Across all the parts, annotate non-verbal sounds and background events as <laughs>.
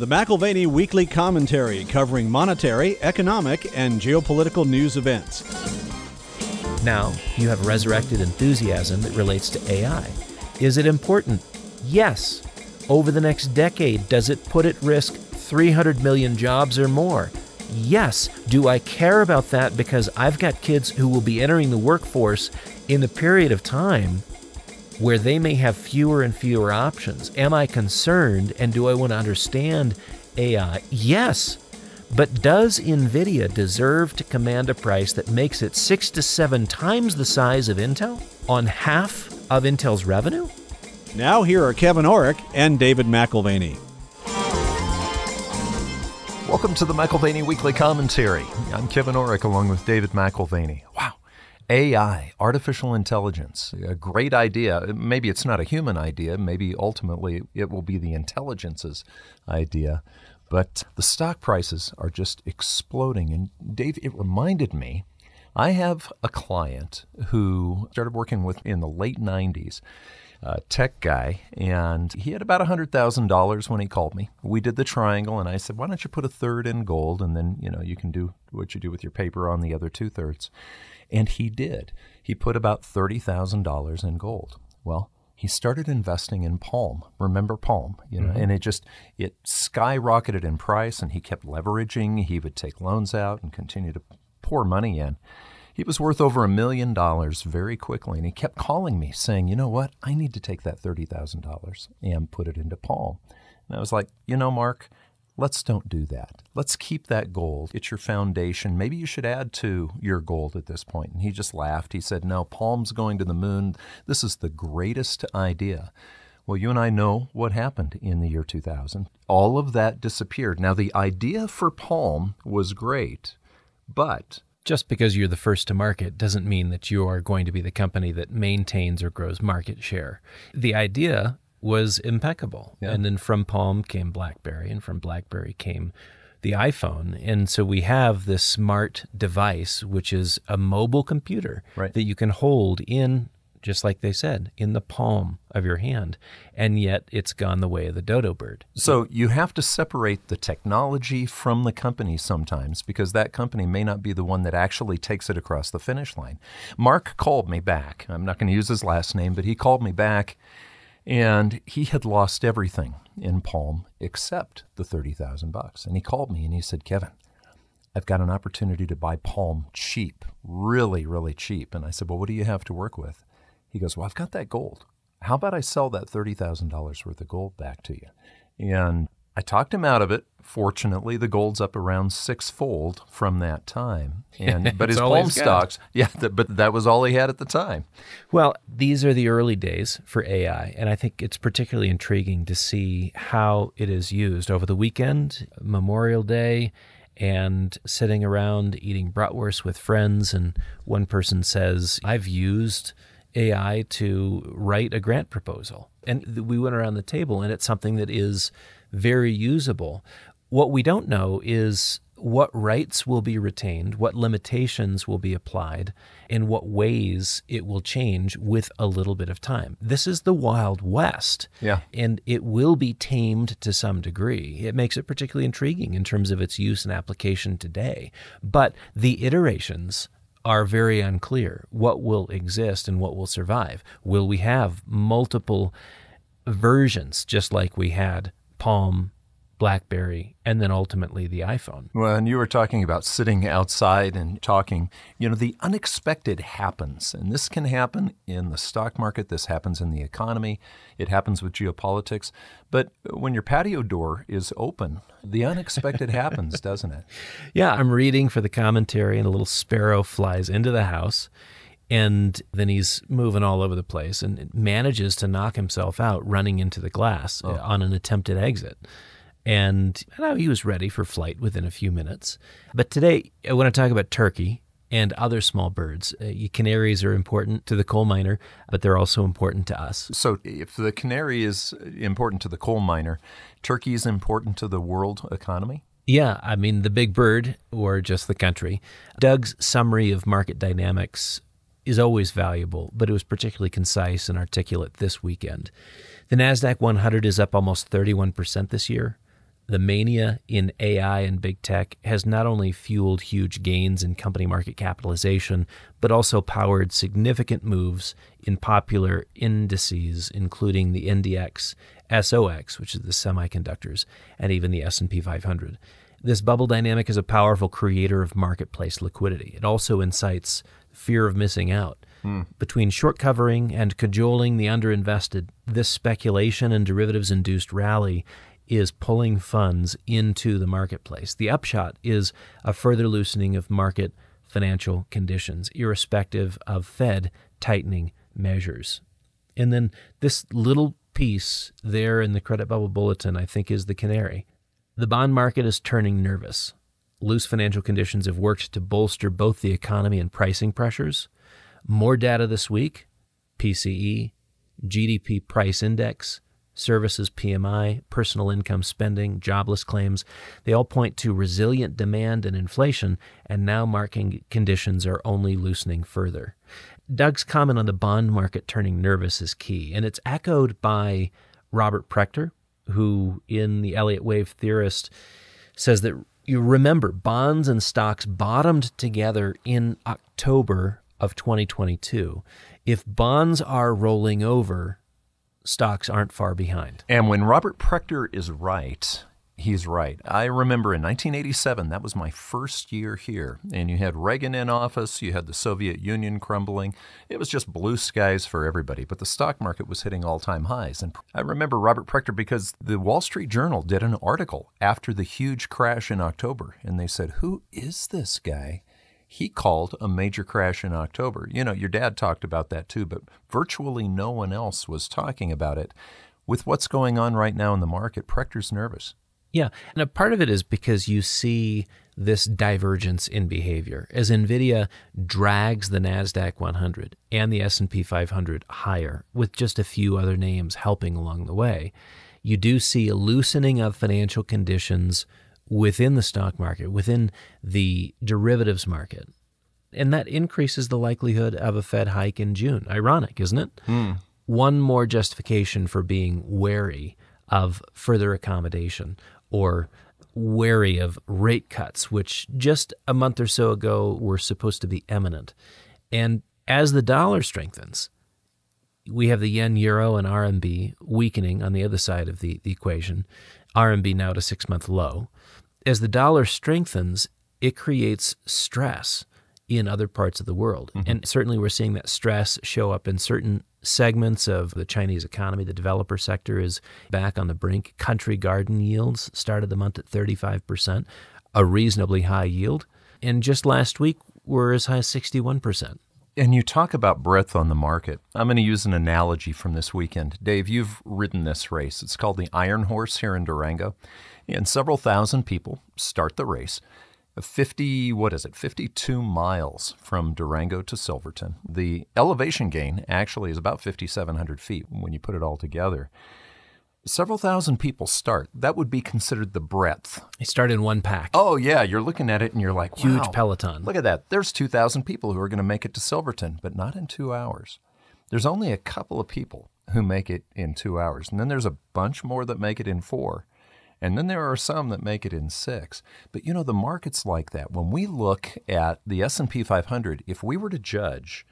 The McAlvany Weekly Commentary covering monetary, economic, and geopolitical news events. Now, you have resurrected enthusiasm that relates to AI. Is it important? Yes. Over the next decade, does it put at risk 300 million jobs or more? Yes. Do I care about that because I've got kids who will be entering the workforce in a period of time where they may have fewer and fewer options? Am I concerned and do I want to understand AI? Yes. But does NVIDIA deserve to command a price that makes it six to seven times the size of Intel on half of Intel's revenue? Now, here are Kevin Orrick and David McAlvany. Welcome to the McAlvany Weekly Commentary. I'm Kevin Orrick along with David McAlvany. Wow. AI, artificial intelligence, a great idea. Maybe it's not a human idea. Maybe ultimately it will be the intelligence's idea. But the stock prices are just exploding. And Dave, it reminded me I have a client who started working with in the late 90s uh, tech guy, and he had about $100,000 when he called me. We did the triangle, and I said, Why don't you put a third in gold, and then you know you can do what you do with your paper on the other two thirds. And he did. He put about $30,000 in gold. Well, he started investing in Palm. Remember Palm, you know, mm-hmm. and it just it skyrocketed in price, and he kept leveraging. He would take loans out and continue to pour money in. He was worth over a million dollars very quickly, and he kept calling me saying, "You know what? I need to take that thirty thousand dollars and put it into Palm." And I was like, "You know, Mark." Let's don't do that. Let's keep that gold. It's your foundation. Maybe you should add to your gold at this point. And he just laughed. He said, No, Palm's going to the moon. This is the greatest idea. Well, you and I know what happened in the year 2000. All of that disappeared. Now, the idea for Palm was great, but just because you're the first to market doesn't mean that you are going to be the company that maintains or grows market share. The idea was impeccable. Yeah. And then from Palm came BlackBerry, and from BlackBerry came the iPhone. And so we have this smart device, which is a mobile computer right. that you can hold in, just like they said, in the palm of your hand. And yet it's gone the way of the dodo bird. So you have to separate the technology from the company sometimes because that company may not be the one that actually takes it across the finish line. Mark called me back. I'm not going to use his last name, but he called me back and he had lost everything in Palm except the 30,000 bucks. And he called me and he said, "Kevin, I've got an opportunity to buy Palm cheap, really, really cheap." And I said, "Well, what do you have to work with?" He goes, "Well, I've got that gold. How about I sell that $30,000 worth of gold back to you?" And I talked him out of it. Fortunately, the gold's up around sixfold from that time. And <laughs> but his palm stocks, yeah, but that was all he had at the time. Well, these are the early days for AI, and I think it's particularly intriguing to see how it is used over the weekend, Memorial Day, and sitting around eating bratwurst with friends, and one person says, "I've used." AI to write a grant proposal. And we went around the table, and it's something that is very usable. What we don't know is what rights will be retained, what limitations will be applied, and what ways it will change with a little bit of time. This is the Wild West. Yeah. And it will be tamed to some degree. It makes it particularly intriguing in terms of its use and application today. But the iterations are very unclear. What will exist and what will survive? Will we have multiple versions just like we had Palm, BlackBerry, and then ultimately the iPhone. Well, and you were talking about sitting outside and talking. You know, the unexpected happens, and this can happen in the stock market, this happens in the economy, it happens with geopolitics. But when your patio door is open, the unexpected happens, <laughs> doesn't it? Yeah, I'm reading for the commentary, and a little sparrow flies into the house and then he's moving all over the place and manages to knock himself out running into the glass oh. on an attempted exit. And know, he was ready for flight within a few minutes. But today, I want to talk about turkey and other small birds. Uh, canaries are important to the coal miner, but they're also important to us. So, if the canary is important to the coal miner, turkey is important to the world economy? Yeah, I mean, the big bird or just the country. Doug's summary of market dynamics is always valuable, but it was particularly concise and articulate this weekend. The NASDAQ 100 is up almost 31% this year. The mania in AI and big tech has not only fueled huge gains in company market capitalization, but also powered significant moves in popular indices, including the NDX, SOX, which is the semiconductors, and even the S&P 500. This bubble dynamic is a powerful creator of marketplace liquidity. It also incites fear of missing out. Hmm. Between short covering and cajoling the underinvested, this speculation and derivatives induced rally is pulling funds into the marketplace. The upshot is a further loosening of market financial conditions, irrespective of Fed tightening measures. And then this little piece there in the credit bubble bulletin, I think, is the canary. The bond market is turning nervous. Loose financial conditions have worked to bolster both the economy and pricing pressures. More data this week PCE, GDP price index, services PMI, personal income spending, jobless claims, they all point to resilient demand and inflation, and now market conditions are only loosening further. Doug's comment on the bond market turning nervous is key, and it's echoed by Robert Prechter, who, in the Elliott Wave Theorist, says that you remember bonds and stocks bottomed together in October of 2022. If bonds are rolling over, stocks aren't far behind. And when Robert Prechter is right, he's right. I remember in 1987, that was my first year here, and you had Reagan in office, you had the Soviet Union crumbling. It was just blue skies for everybody, but the stock market was hitting all time highs. And I remember Robert Prechter because the Wall Street Journal did an article after the huge crash in October, and they said, Who is this guy? He called a major crash in October. You know, your dad talked about that too, but virtually no one else was talking about it. With what's going on right now in the market, Prechter's nervous. Yeah, and a part of it is because you see this divergence in behavior as Nvidia drags the Nasdaq 100 and the S&P 500 higher with just a few other names helping along the way. You do see a loosening of financial conditions within the stock market, within the derivatives market. And that increases the likelihood of a Fed hike in June. Ironic, isn't it? Hmm. One more justification for being wary of further accommodation or wary of rate cuts, which just a month or so ago were supposed to be imminent. And as the dollar strengthens, we have the yen, euro, and RMB weakening on the other side of the, the equation. RMB now to six month low as the dollar strengthens, it creates stress in other parts of the world. Mm-hmm. And certainly we're seeing that stress show up in certain segments of the Chinese economy. The developer sector is back on the brink. Country garden yields started the month at 35%, a reasonably high yield. And just last week were as high as 61%. And you talk about breadth on the market. I'm going to use an analogy from this weekend. Dave, you've ridden this race. It's called the Iron Horse here in Durango. And several thousand people start the race. 50, what is it, 52 miles from Durango to Silverton. The elevation gain actually is about 5,700 feet when you put it all together. Several thousand people start. That would be considered the breadth. They start in one pack. Oh, yeah. You're looking at it and you're like, wow, huge peloton. Look at that. There's 2,000 people who are going to make it to Silverton, but not in two hours. There's only a couple of people who make it in two hours. And then there's a bunch more that make it in four. And then there are some that make it in six. But you know, the market's like that. When we look at the S&P 500, if we were to judge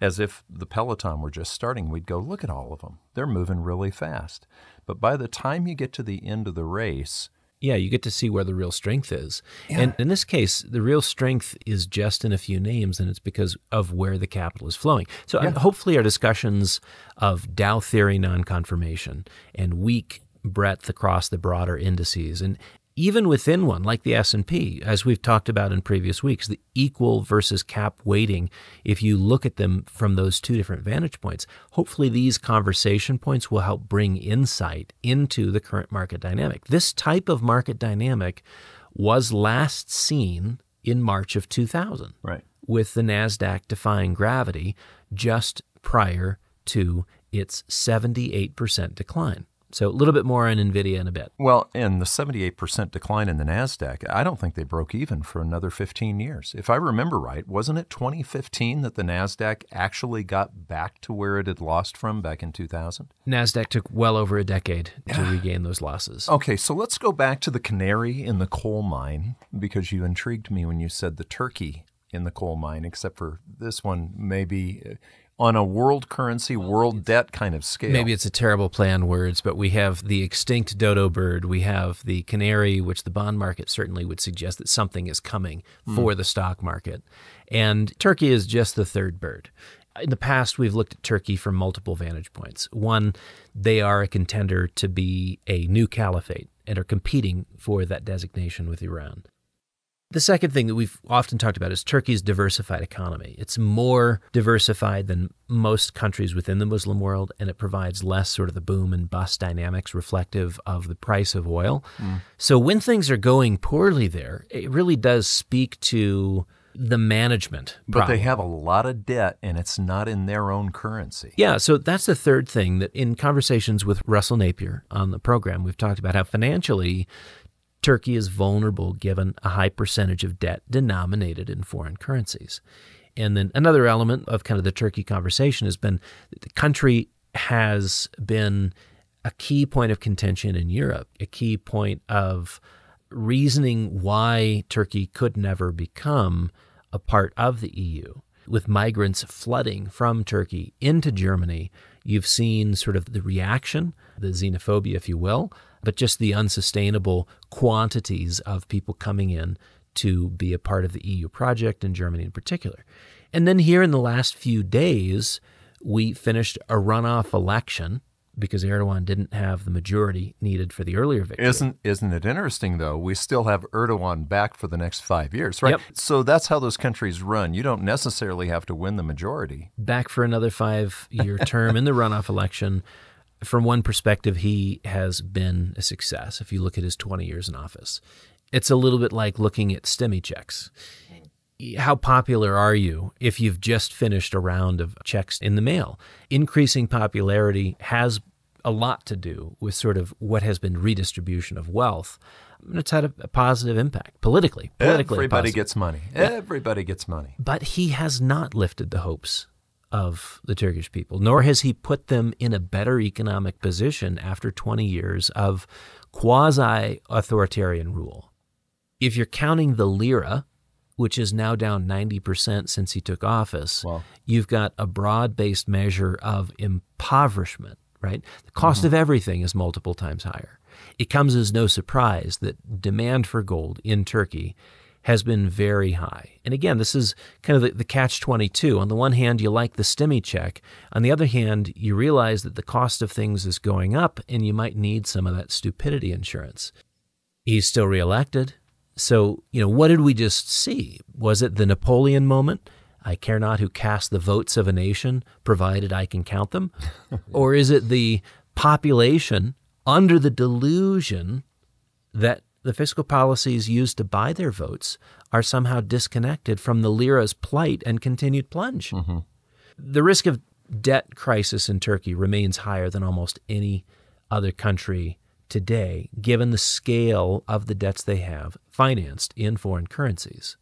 as if the peloton were just starting, we'd go, look at all of them. They're moving really fast. But by the time you get to the end of the race, yeah, you get to see where the real strength is. Yeah. And in this case, the real strength is just in a few names, and it's because of where the capital is flowing. So yeah. hopefully, our discussions of Dow theory non confirmation and weak breadth across the broader indices. And even within one like the S&P as we've talked about in previous weeks the equal versus cap weighting if you look at them from those two different vantage points hopefully these conversation points will help bring insight into the current market dynamic. This type of market dynamic was last seen in March of 2000 right. with the Nasdaq defying gravity just prior to its 78% decline So a little bit more on Nvidia in a bit. Well, and the 78% decline in the NASDAQ, I don't think they broke even for another 15 years. If I remember right, wasn't it 2015 that the NASDAQ actually got back to where it had lost from back in 2000? NASDAQ took well over a decade to regain those losses. Okay, so let's go back to the canary in the coal mine because you intrigued me when you said the turkey in the coal mine, except for this one maybe uh, on a world currency, world debt kind of scale. Maybe it's a terrible play on words, but we have the extinct dodo bird. We have the canary, which the bond market certainly would suggest that something is coming hmm. for the stock market. And Turkey is just the third bird. In the past, we've looked at Turkey from multiple vantage points. One, they are a contender to be a new caliphate and are competing for that designation with Iran. The second thing that we've often talked about is Turkey's diversified economy. It's more diversified than most countries within the Muslim world, and it provides less sort of the boom and bust dynamics reflective of the price of oil. Mm. So when things are going poorly there, it really does speak to the management. but they have a lot of debt and it's not in their own currency. Yeah, so that's the third thing that in conversations with Russell Napier on the program, we've talked about how financially Turkey is vulnerable given a high percentage of debt denominated in foreign currencies. And then another element of kind of the Turkey conversation has been the country has been a key point of contention in Europe, a key point of reasoning why Turkey could never become a part of the EU. With migrants flooding from Turkey into Germany, you've seen sort of the reaction, the xenophobia, if you will, but just the unsustainable quantities of people coming in to be a part of the EU project in Germany in particular. And then here in the last few days, we finished a runoff election because Erdogan didn't have the majority needed for the earlier victory. Isn't isn't it interesting though? We still have Erdogan back for the next five years, right? Yep. So that's how those countries run. You don't necessarily have to win the majority. back for another five year term in the runoff election. From one perspective, he has been a success if you look at his 20 years in office. It's a little bit like looking at STEMI checks. How popular are you if you've just finished a round of checks in the mail? Increasing popularity has a lot to do with sort of what has been redistribution of wealth. And it's had a, a positive impact politically. Politically, Everybody positive. gets money. Everybody gets money. But he has not lifted the hopes of the Turkish people, nor has he put them in a better economic position after 20 years of quasi authoritarian rule. If you're counting the lira, which is now down 90% since he took office, Wow. you've got a broad based measure of impoverishment, right? The cost mm-hmm. of everything is multiple times higher. It comes as no surprise that demand for gold in Turkey has been very high. And again, this is kind of the, the catch 22. On the one hand, you like the STEMI check. On the other hand, you realize that the cost of things is going up and you might need some of that stupidity insurance. He's still reelected. So, you know, what did we just see? Was it the Napoleon moment? I care not who cast the votes of a nation, provided I can count them? <laughs> or is it the population under the delusion that the fiscal policies used to buy their votes are somehow disconnected from the lira's plight and continued plunge? Mm-hmm. The risk of debt crisis in Turkey remains higher than almost any other country today, given the scale of the debts they have financed in foreign currencies.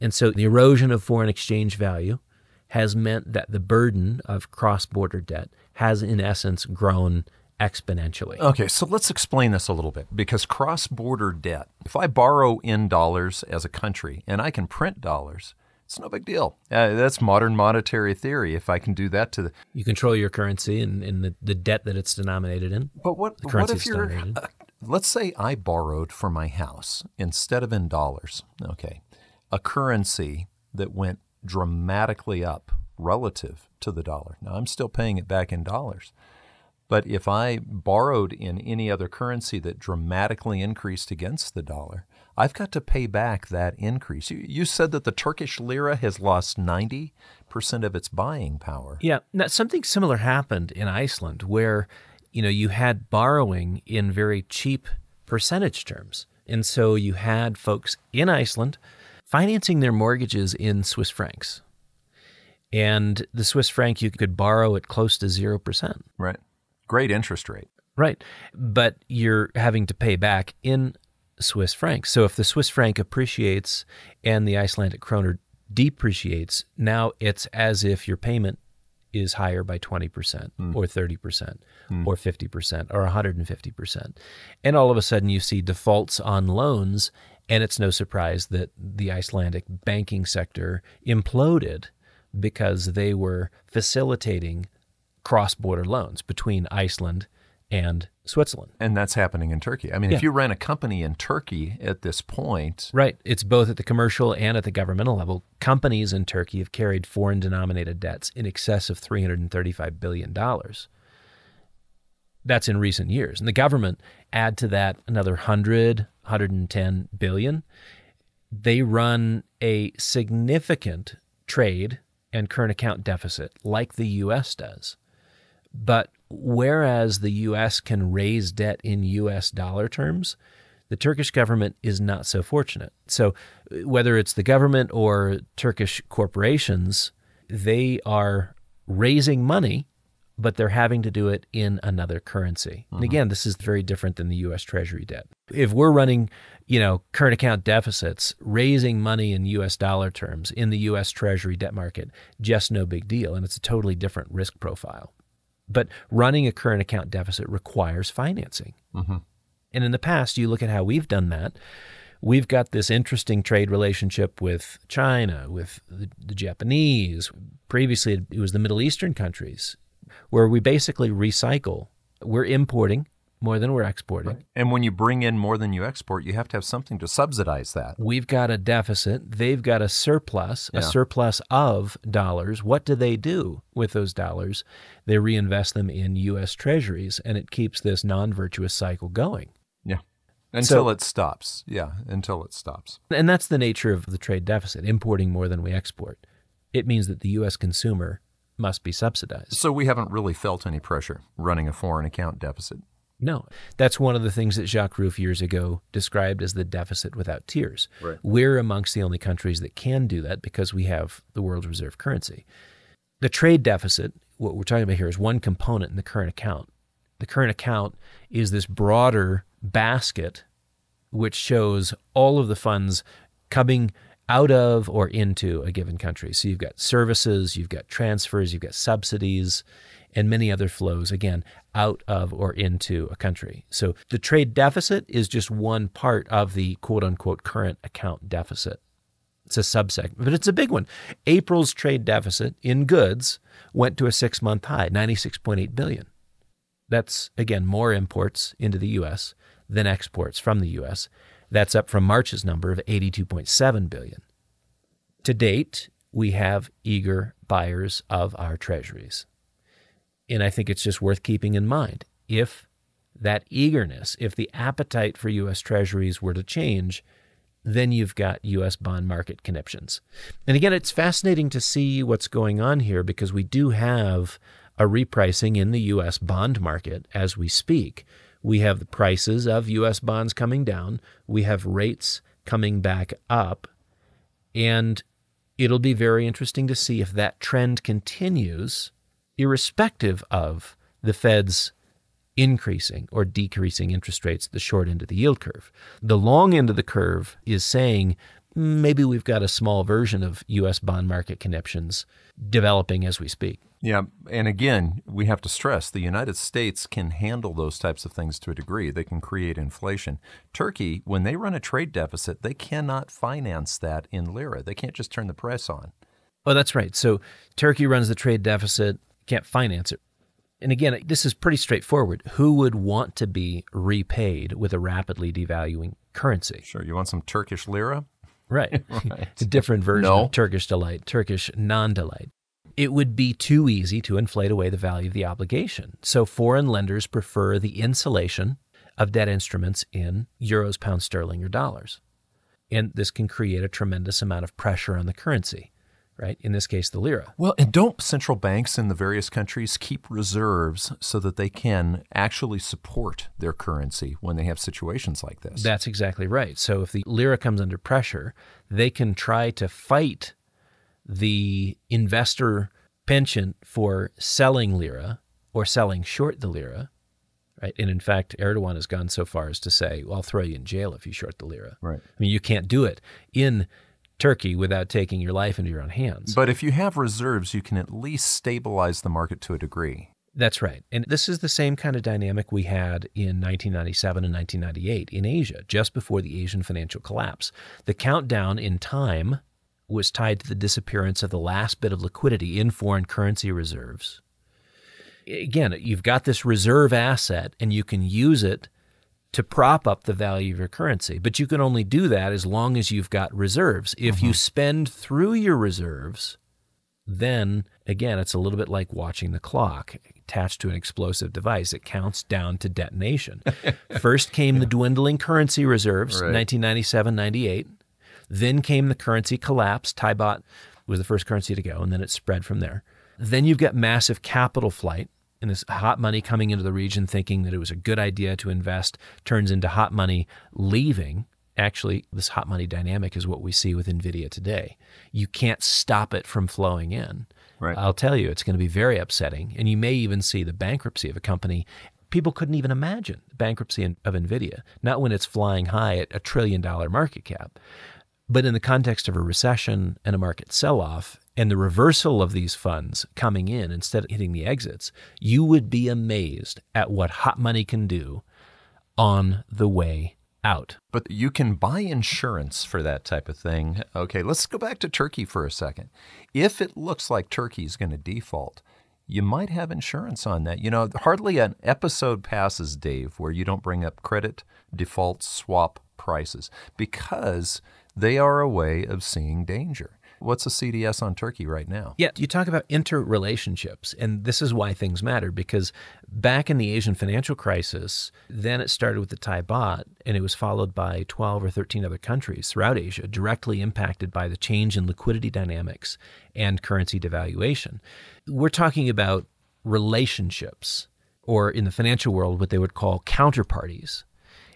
And so the erosion of foreign exchange value has meant that the burden of cross border debt has, in essence, grown exponentially. Okay, so let's explain this a little bit because cross border debt, if I borrow in dollars as a country and I can print dollars, it's no big deal. Uh, that's modern monetary theory. If I can do that to the. You control your currency and, and the, the debt that it's denominated in. But what, The what currency if you're. uh, <laughs> let's say I borrowed for my house instead of in dollars, okay, a currency that went dramatically up relative to the dollar. Now, I'm still paying it back in dollars. But if I borrowed in any other currency that dramatically increased against the dollar, I've got to pay back that increase. You, you said that the Turkish lira has lost 90% of its buying power. Yeah, now something similar happened in Iceland where you know you had borrowing in very cheap percentage terms. And so you had folks in Iceland financing their mortgages in Swiss francs. And the Swiss franc you could borrow at close to 0%. Right. Great interest rate. Right. But you're having to pay back in Swiss francs. So if the Swiss franc appreciates and the Icelandic kroner depreciates, now it's as if your payment is higher by 20% mm. or 30% mm. or 50% or 150%. And all of a sudden you see defaults on loans and it's no surprise that the Icelandic banking sector imploded because they were facilitating cross-border loans between Iceland and Switzerland. And that's happening in Turkey. I mean, yeah. if you ran a company in Turkey at this point. Right. It's both at the commercial and at the governmental level. Companies in Turkey have carried foreign denominated debts in excess of $335 billion. That's in recent years. And the government add to that another 100, 110 billion. They run a significant trade and current account deficit like the US does. But whereas the US can raise debt in US dollar terms, the Turkish government is not so fortunate. So, whether it's the government or Turkish corporations, they are raising money, but they're having to do it in another currency. And mm-hmm. again, this is very different than the US Treasury debt. If we're running, you know, current account deficits, raising money in US dollar terms in the US Treasury debt market, just no big deal. And it's a totally different risk profile. But running a current account deficit requires financing. Mm-hmm. And in the past, you look at how we've done that. We've got this interesting trade relationship with China, with the, the Japanese. Previously, it was the Middle Eastern countries, where we basically recycle. We're importing more than we're exporting. Right. And when you bring in more than you export, you have to have something to subsidize that. We've got a deficit. They've got a surplus, yeah. a surplus of dollars. What do they do with those dollars? They reinvest them in U.S. treasuries, and it keeps this non virtuous cycle going. Yeah. Until so, it stops. Yeah, until it stops. And that's the nature of the trade deficit importing more than we export. It means that the U.S. consumer must be subsidized. So we haven't really felt any pressure running a foreign account deficit. No, that's one of the things that Jacques Rueff years ago described as the deficit without tears. Right. We're amongst the only countries that can do that because we have the world's reserve currency. The trade deficit, what we're talking about here, is one component in the current account. The current account is this broader basket which shows all of the funds coming out of or into a given country. So you've got services, you've got transfers, you've got subsidies, and many other flows, again, out of or into a country. So the trade deficit is just one part of the quote unquote current account deficit. It's a subsegment, but it's a big one. April's trade deficit in goods went to a six month high, 96.8 billion. That's, again, more imports into the U.S. than exports from the U.S. That's up from March's number of 82.7 billion. To date, we have eager buyers of our treasuries. And I think it's just worth keeping in mind. If that eagerness, if the appetite for U.S. treasuries were to change, then you've got U.S. bond market conniptions. And again, it's fascinating to see what's going on here because we do have a repricing in the U.S. bond market as we speak. We have the prices of U.S. bonds coming down, we have rates coming back up, and it'll be very interesting to see if that trend continues irrespective of the Fed's increasing or decreasing interest rates at the short end of the yield curve. The long end of the curve is saying mm, maybe we've got a small version of U.S. bond market conniptions developing as we speak. Yeah, and again, we have to stress the United States can handle those types of things to a degree. They can create inflation. Turkey, when they run a trade deficit, they cannot finance that in lira. They can't just turn the press on. Oh, that's right. So Turkey runs the trade deficit can't finance it. And again, this is pretty straightforward. Who would want to be repaid with a rapidly devaluing currency? Sure. You want some Turkish lira? Right. <laughs> right. It's a different version no. of Turkish delight, Turkish non delight. It would be too easy to inflate away the value of the obligation. So foreign lenders prefer the insulation of debt instruments in euros, pounds sterling, or dollars. And this can create a tremendous amount of pressure on the currency right? In this case, the lira. Well, and don't central banks in the various countries keep reserves so that they can actually support their currency when they have situations like this? That's exactly right. So if the lira comes under pressure, they can try to fight the investor penchant for selling lira or selling short the lira. Right? And in fact, Erdogan has gone so far as to say, well, I'll throw you in jail if you short the lira. Right. I mean, you can't do it in Turkey without taking your life into your own hands. But if you have reserves, you can at least stabilize the market to a degree. That's right. And this is the same kind of dynamic we had in 1997 and 1998 in Asia, just before the Asian financial collapse. The countdown in time was tied to the disappearance of the last bit of liquidity in foreign currency reserves. Again, you've got this reserve asset and you can use it to prop up the value of your currency, but you can only do that as long as you've got reserves. If you mm-hmm. spend through your reserves, then again, it's a little bit like watching the clock attached to an explosive device. It counts down to detonation. <laughs> First came the dwindling currency reserves, Right. 1997 98. Then came the currency collapse. Thai baht was the first currency to go, and then it spread from there. Then you've got massive capital flight and this hot money coming into the region thinking that it was a good idea to invest turns into hot money leaving. Actually, this hot money dynamic is what we see with NVIDIA today. You can't stop it from flowing in. Right. I'll tell you, it's going to be very upsetting. And you may even see the bankruptcy of a company people couldn't even imagine the bankruptcy of NVIDIA, not when it's flying high at a trillion dollar market cap. But in the context of a recession and a market sell off and the reversal of these funds coming in instead of hitting the exits, you would be amazed at what hot money can do on the way out. But you can buy insurance for that type of thing. Okay, let's go back to Turkey for a second. If it looks like Turkey is going to default, you might have insurance on that. You know, hardly an episode passes, Dave, where you don't bring up credit default swap prices because they are a way of seeing danger. What's a CDS on Turkey right now? Yeah, you talk about interrelationships, and this is why things matter because back in the Asian financial crisis, then it started with the Thai baht, and it was followed by 12 or 13 other countries throughout Asia directly impacted by the change in liquidity dynamics and currency devaluation. We're talking about relationships, or in the financial world, what they would call counterparties.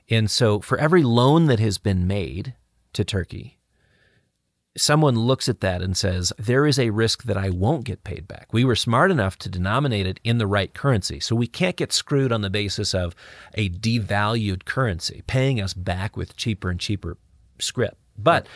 And so, for every loan that has been made to Turkey, someone looks at that and says, there is a risk that I won't get paid back. We were smart enough to denominate it in the right currency. So we can't get screwed on the basis of a devalued currency paying us back with cheaper and cheaper script. But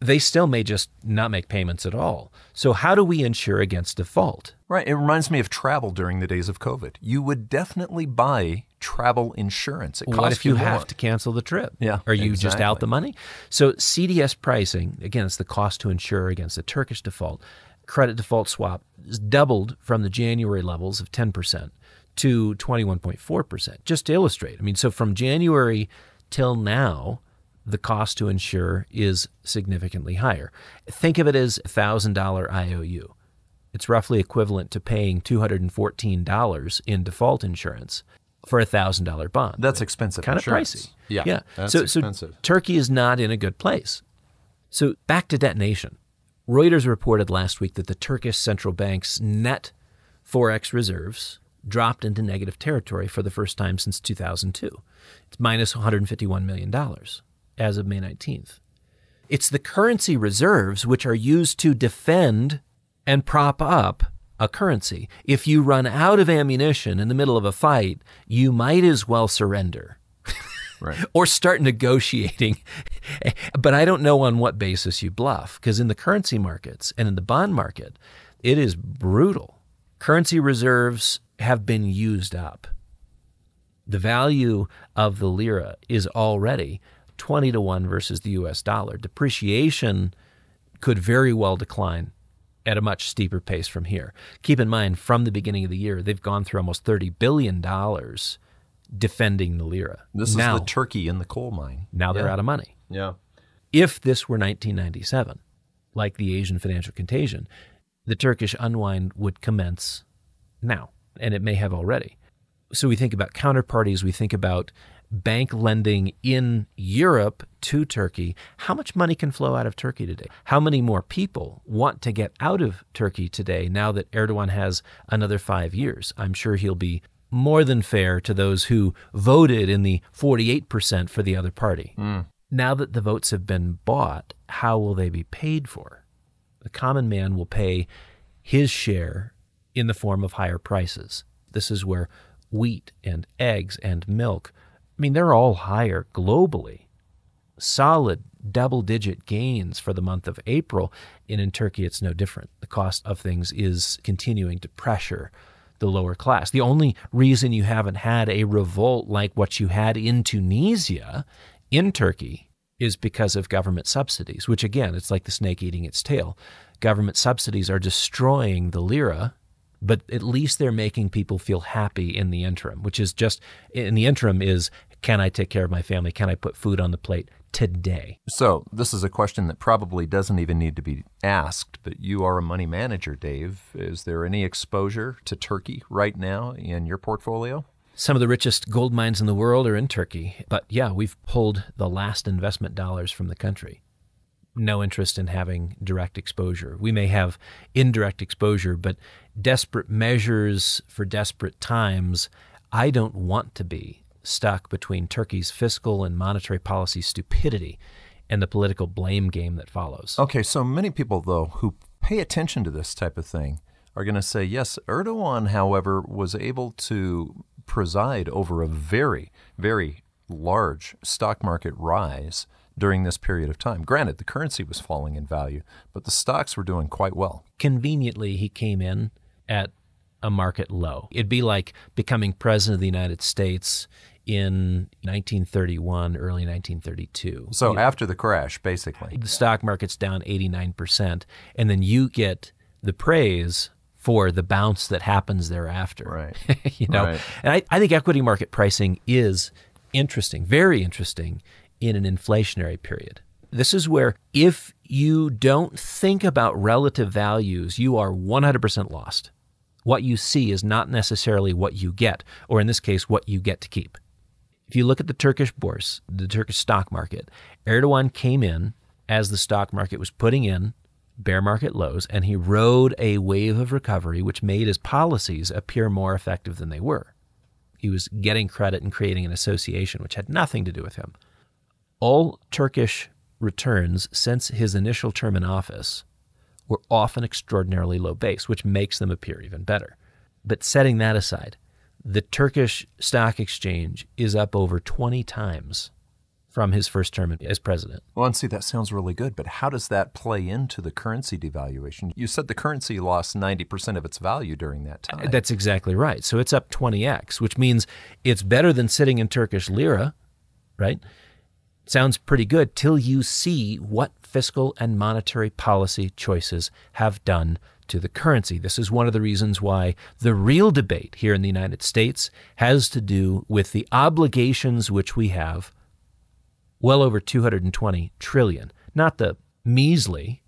they still may just not make payments at all. So, how do we insure against default? Right. It reminds me of travel during the days of COVID. You would definitely buy travel insurance. It What if you more. have to cancel the trip? Yeah, Are you just out the money? So CDS pricing, again, it's the cost to insure against the Turkish default. Credit default swap is doubled from the January levels of 10% to 21.4%. Just to illustrate. I mean, so from January till now, the cost to insure is significantly higher. Think of it as $1,000 IOU. It's roughly equivalent to paying $214 in default insurance for a $1,000 bond That's expensive. kind of pricey. Yeah. yeah. That's so, expensive. so Turkey is not in a good place. So back to detonation. Reuters reported last week that the Turkish central bank's net forex reserves dropped into negative territory for the first time since 2002. It's minus 151 million dollars as of May 19th. It's the currency reserves which are used to defend and prop up a currency. If you run out of ammunition in the middle of a fight, you might as well surrender <laughs> Right. or start negotiating. <laughs> but I don't know on what basis you bluff because in the currency markets and in the bond market, it is brutal. Currency reserves have been used up. The value of the lira is already 20 to 1 versus the US dollar. Depreciation could very well decline at a much steeper pace from here. Keep in mind, from the beginning of the year, they've gone through almost $30 billion defending the lira. This now, is the turkey in the coal mine. now they're Yeah. out of money. Yeah. If this were 1997, like the Asian financial contagion, the Turkish unwind would commence now, and it may have already. So we think about counterparties, we think about bank lending in Europe to Turkey. How much money can flow out of Turkey today? How many more people want to get out of Turkey today now that Erdogan has another five years? I'm sure he'll be more than fair to those who voted in the 48% for the other party. Mm. Now that the votes have been bought, how will they be paid for? The common man will pay his share in the form of higher prices. This is where wheat and eggs and milk, I mean, they're all higher globally. Solid double digit gains for the month of April. And in Turkey, it's no different. The cost of things is continuing to pressure the lower class. The only reason you haven't had a revolt like what you had in Tunisia, in Turkey, is because of government subsidies, which again, it's like the snake eating its tail. Government subsidies are destroying the lira, but at least they're making people feel happy in the interim, which is just in the interim is can I take care of my family? Can I put food on the plate today? So, this is a question that probably doesn't even need to be asked, but you are a money manager, Dave. Is there any exposure to Turkey right now in your portfolio? Some of the richest gold mines in the world are in Turkey. But yeah, we've pulled the last investment dollars from the country. No interest in having direct exposure. We may have indirect exposure, but desperate measures for desperate times, I don't want to be stuck between Turkey's fiscal and monetary policy stupidity and the political blame game that follows. Okay, so many people, though, who pay attention to this type of thing are going to say, yes, Erdogan, however, was able to preside over a very, very large stock market rise during this period of time. Granted, the currency was falling in value, but the stocks were doing quite well. Conveniently, he came in at a market low. It'd be like becoming president of the United States in 1931, early 1932. So you, after the crash, basically. The stock market's down 89%, and then you get the praise for the bounce that happens thereafter. Right. <laughs> you know, right. and I, I think equity market pricing is interesting, very interesting in an inflationary period. This is where if you don't think about relative values, you are 100% lost. What you see is not necessarily what you get, or in this case, what you get to keep. If you look at the Turkish bourse, the Turkish stock market, Erdogan came in as the stock market was putting in bear market lows, and he rode a wave of recovery which made his policies appear more effective than they were. He was getting credit and creating an association which had nothing to do with him. All Turkish returns since his initial term in office were often extraordinarily low base, which makes them appear even better. But setting that aside, the Turkish stock exchange is up over 20 times from his first term as president. Well, and see, that sounds really good, but how does that play into the currency devaluation? You said the currency lost 90% of its value during that time. That's exactly right. So it's up 20x, which means it's better than sitting in Turkish lira, right? Sounds pretty good till you see what fiscal and monetary policy choices have done to the currency. This is one of the reasons why the real debate here in the United States has to do with the obligations which we have well over 220 trillion, not the measly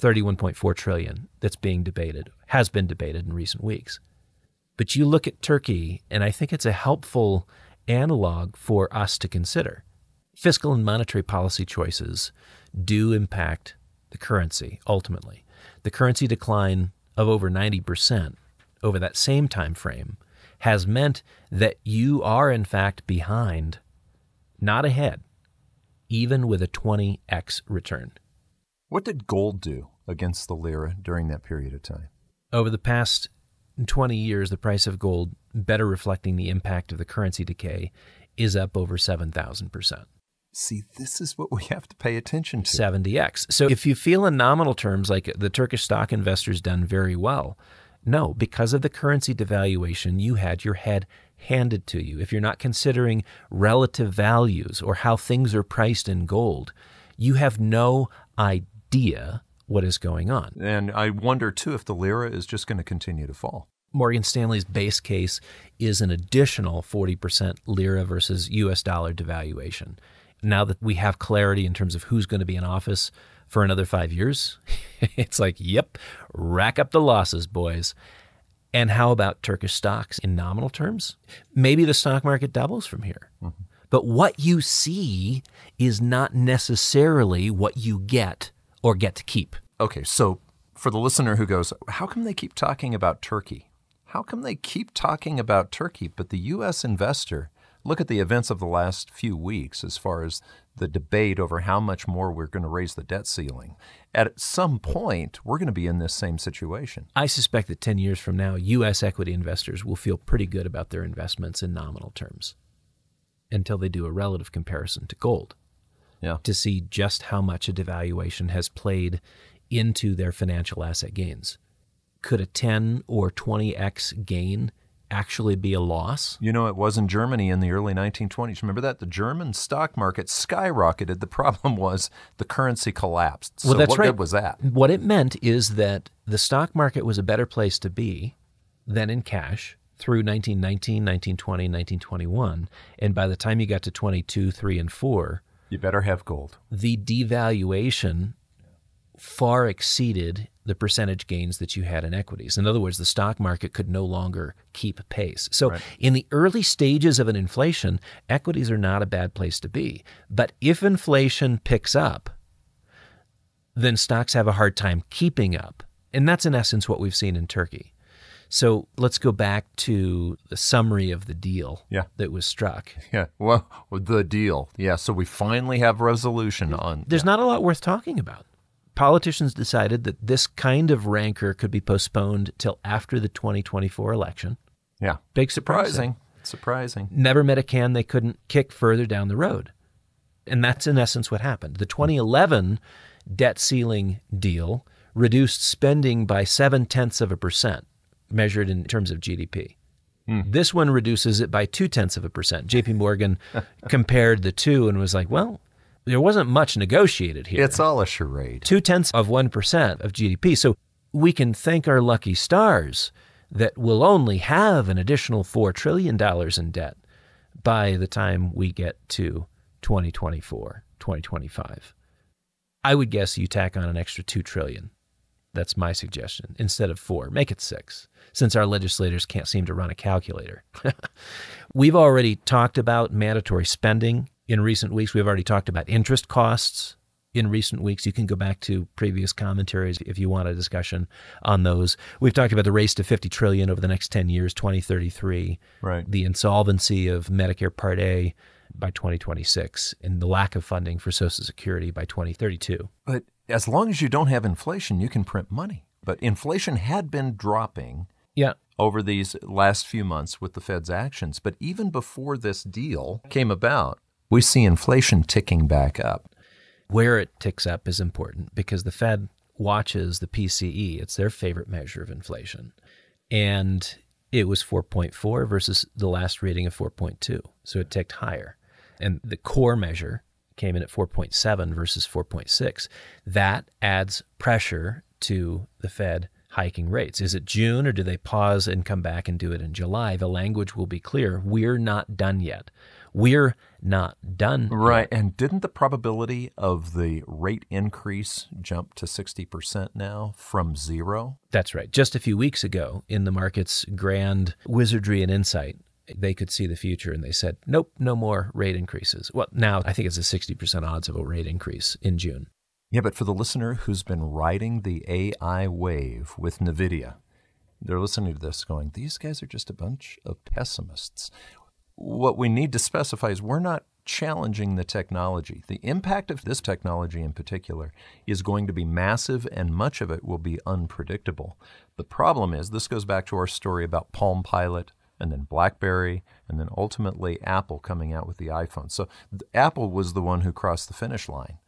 31.4 trillion that's being debated, has been debated in recent weeks. But you look at Turkey, and I think it's a helpful analog for us to consider. Fiscal and monetary policy choices do impact the currency ultimately. The currency decline of over 90% over that same time frame has meant that you are in fact behind, not ahead even with a 20x return. What did gold do against the lira during that period of time? Over the past 20 years, the price of gold, better reflecting the impact of the currency decay, is up over 7,000%. See, this is what we have to pay attention to. 70x. So if you feel in nominal terms like the Turkish stock investors done very well, no, because of the currency devaluation, you had your head handed to you. If you're not considering relative values or how things are priced in gold, you have no idea what is going on. And I wonder too if the lira is just going to continue to fall. Morgan Stanley's base case is an additional 40% lira versus US dollar devaluation. Now that we have clarity in terms of who's going to be in office, for another five years? <laughs> it's like, yep, rack up the losses, boys. And how about Turkish stocks in nominal terms? Maybe the stock market doubles from here. Mm-hmm. But what you see is not necessarily what you get or get to keep. Okay, so for the listener who goes, how come they keep talking about Turkey? How come they keep talking about Turkey, but the U.S. investor look at the events of the last few weeks as far as the debate over how much more we're going to raise the debt ceiling. At some point, we're going to be in this same situation. I suspect that 10 years from now, U.S. equity investors will feel pretty good about their investments in nominal terms until they do a relative comparison to gold Yeah. to see just how much a devaluation has played into their financial asset gains. Could a 10 or 20x gain actually be a loss? You know, it was in Germany in the early 1920s. Remember that? The German stock market skyrocketed. The problem was the currency collapsed. So Well, that's what right. good was that? What it meant is that the stock market was a better place to be than in cash through 1919, 1920, 1921. And by the time you got to 22, 3, and 4, You better have gold. the devaluation far exceeded the percentage gains that you had in equities. In other words, the stock market could no longer keep pace. So, in the early stages of an inflation, equities are not a bad place to be. But if inflation picks up, then stocks have a hard time keeping up. And that's in essence what we've seen in Turkey. So, let's go back to the summary of the deal Yeah. that was struck. Yeah. Well, the deal. Yeah. So we finally have resolution on. There's not a lot worth talking about. Politicians decided that this kind of rancor could be postponed till after the 2024 election. Yeah. Big surprise. Surprising. Surprising. Never met a can they couldn't kick further down the road. And that's in essence what happened. The 2011 debt ceiling deal reduced spending by seven tenths of a percent, measured in terms of GDP. Hmm. This one reduces it by two tenths of a percent. JP Morgan <laughs> compared the two and was like, well, there wasn't much negotiated here. It's all a charade. two tenths of 1% of GDP. So we can thank our lucky stars that we'll only have an additional $4 trillion in debt by the time we get to 2024, 2025. I would guess you tack on an extra 2 trillion. That's my suggestion. Instead of 4, make it 6 since our legislators can't seem to run a calculator. <laughs> We've already talked about mandatory spending in recent weeks. We've already talked about interest costs in recent weeks. You can go back to previous commentaries if you want a discussion on those. We've talked about the race to 50 trillion over the next 10 years, 2033, Right. the insolvency of Medicare Part A by 2026, and the lack of funding for Social Security by 2032. But as long as you don't have inflation, you can print money. But inflation had been dropping Yeah, over these last few months with the Fed's actions. But even before this deal came about, we see inflation ticking back up. where it ticks up is important because the Fed watches the PCE. It's their favorite measure of inflation. And it was 4.4 versus the last reading of 4.2. So it ticked higher. And the core measure came in at 4.7 versus 4.6. That adds pressure to the Fed hiking rates. Is it June or do they pause and come back and do it in July? The language will be clear. We're not done yet. We're not done. Right. And didn't the probability of the rate increase jump to 60% now from zero? That's right. Just a few weeks ago, in the market's grand wizardry and insight, they could see the future and they said, nope, no more rate increases. Well, now I think it's a 60% odds of a rate increase in June. Yeah, but for the listener who's been riding the AI wave with NVIDIA, they're listening to this going, these guys are just a bunch of pessimists. What we need to specify is we're not challenging the technology. The impact of this technology in particular is going to be massive and much of it will be unpredictable. The problem is, this goes back to our story about Palm Pilot and then BlackBerry and then ultimately Apple coming out with the iPhone. So Apple was the one who crossed the finish line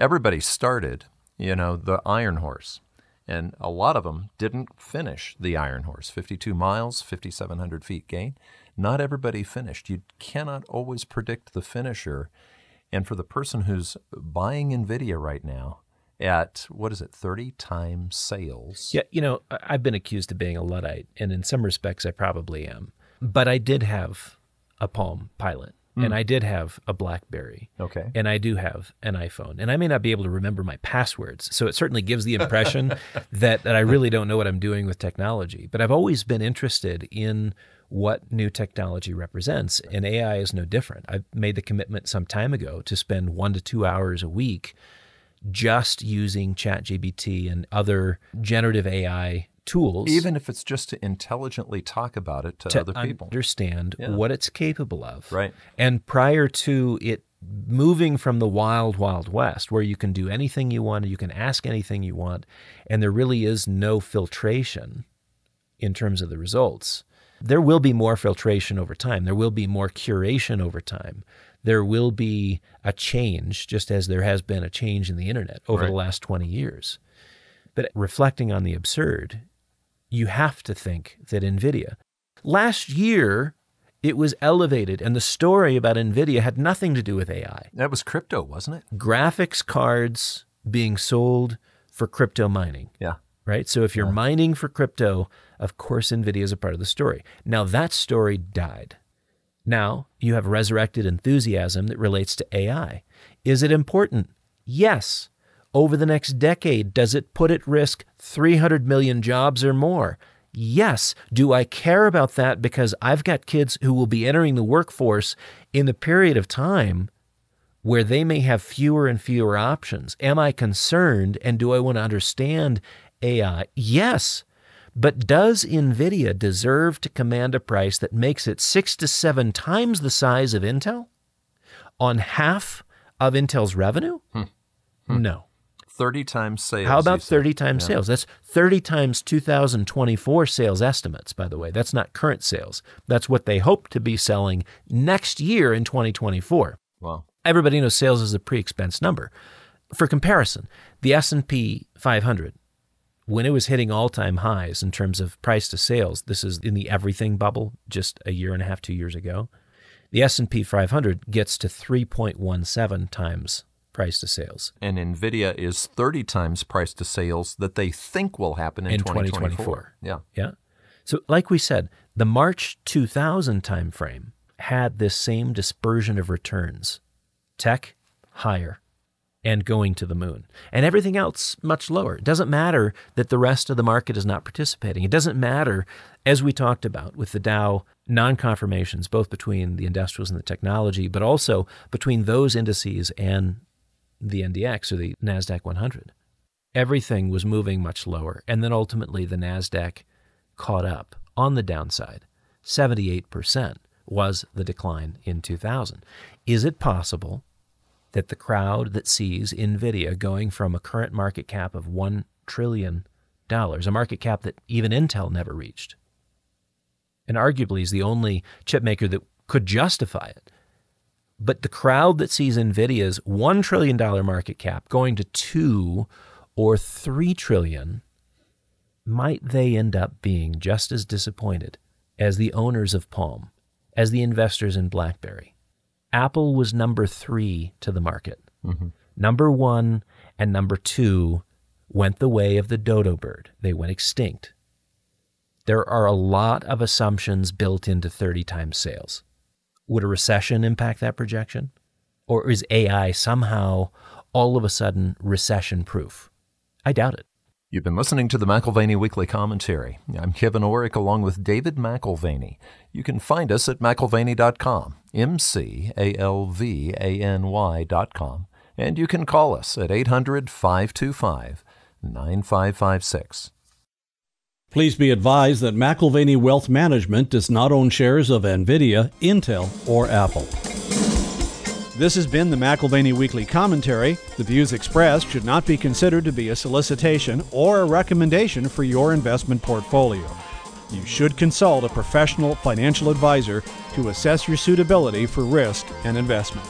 everybody started, you know, the Iron Horse. And a lot of them didn't finish the Iron Horse 52 miles, 5,700 feet gain. Not everybody finished. You cannot always predict the finisher. And for the person who's buying NVIDIA right now at, what is it, 30 times sales? Yeah, you know, I've been accused of being a Luddite, and in some respects, I probably am. But I did have a Palm Pilot, Mm. and I did have a Blackberry. Okay. And I do have an iPhone. And I may not be able to remember my passwords. So it certainly gives the impression <laughs> that, that I really don't know what I'm doing with technology. But I've always been interested in what new technology represents. And AI is no different. I've made the commitment some time ago to spend one to two hours a week just using ChatGPT and other generative AI tools. Even if it's just to intelligently talk about it to, to other people. understand Yeah. what it's capable of. Right. And prior to it moving from the wild, wild west, where you can do anything you want, you can ask anything you want, and there really is no filtration in terms of the results, there will be more filtration over time. There will be more curation over time. There will be a change, just as there has been a change in the internet over the last 20 years. But reflecting on the absurd, you have to think that NVIDIA, last year, it was elevated, and the story about NVIDIA had nothing to do with AI. That was crypto, wasn't it? Graphics cards being sold for crypto mining Yeah. right? So if you're mining for crypto, of course, NVIDIA is a part of the story. Now that story died. Now you have resurrected enthusiasm that relates to AI. Is it important? Yes. Over the next decade, does it put at risk 300 million jobs or more? Yes. Do I care about that because I've got kids who will be entering the workforce in the period of time where they may have fewer and fewer options. Am I concerned and do I want to understand AI? Yes. But does NVIDIA deserve to command a price that makes it six to seven times the size of Intel on half of Intel's revenue? Hmm. Hmm. No. 30 times sales. How about 30 times sales? That's 30 times 2024 sales estimates, by the way. That's not current sales. That's what they hope to be selling next year in 2024 Wow. everybody knows sales is a pre-expense number. For comparison, the S&P 500 when it was hitting all-time highs in terms of price to sales, this is in the everything bubble just a year and a half, 2 years ago. The S&P 500 gets to 3.17 times price to sales And NVIDIA is 30 times price to sales that they think will happen in, In 2024. Yeah. Yeah. So like we said, the March 2000 timeframe had this same dispersion of returns. Tech higher and going to the moon. And everything else much lower. It doesn't matter that the rest of the market is not participating. It doesn't matter as we talked about with the Dow non-confirmations both between the industrials and the technology, but also between those indices and the NDX or the Nasdaq 100 everything was moving much lower. And then ultimately, the NASDAQ caught up on the downside. 78% was the decline in 2000. Is it possible that the crowd that sees NVIDIA going from a current market cap of $1 trillion, a market cap that even Intel never reached, and arguably is the only chip maker that could justify it, but the crowd that sees Nvidia's $1 trillion market cap going to 2 or 3 trillion might they end up being just as disappointed as the owners of Palm, as the investors in BlackBerry. Apple was number 3 to the market. Mm-hmm. Number 1 and number 2 went the way of the dodo bird. They went extinct. There are a lot of assumptions built into 30 times sales. Would a recession impact that projection? Or is AI somehow all of a sudden recession proof? I doubt it. You've been listening to the McAlvany Weekly Commentary. I'm Kevin Orrick along with David McAlvany. You can find us at McAlvany.com, M-C-A-L-V-A-N-Y.com, and you can call us at 800-525-9556. Please be advised that McAlvany Wealth Management does not own shares of NVIDIA, Intel, or Apple. This has been the McAlvany Weekly Commentary. The views expressed should not be considered to be a solicitation or a recommendation for your investment portfolio. You should consult a professional financial advisor to assess your suitability for risk and investment.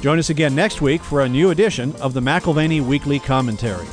Join us again next week for a new edition of the McAlvany Weekly Commentary.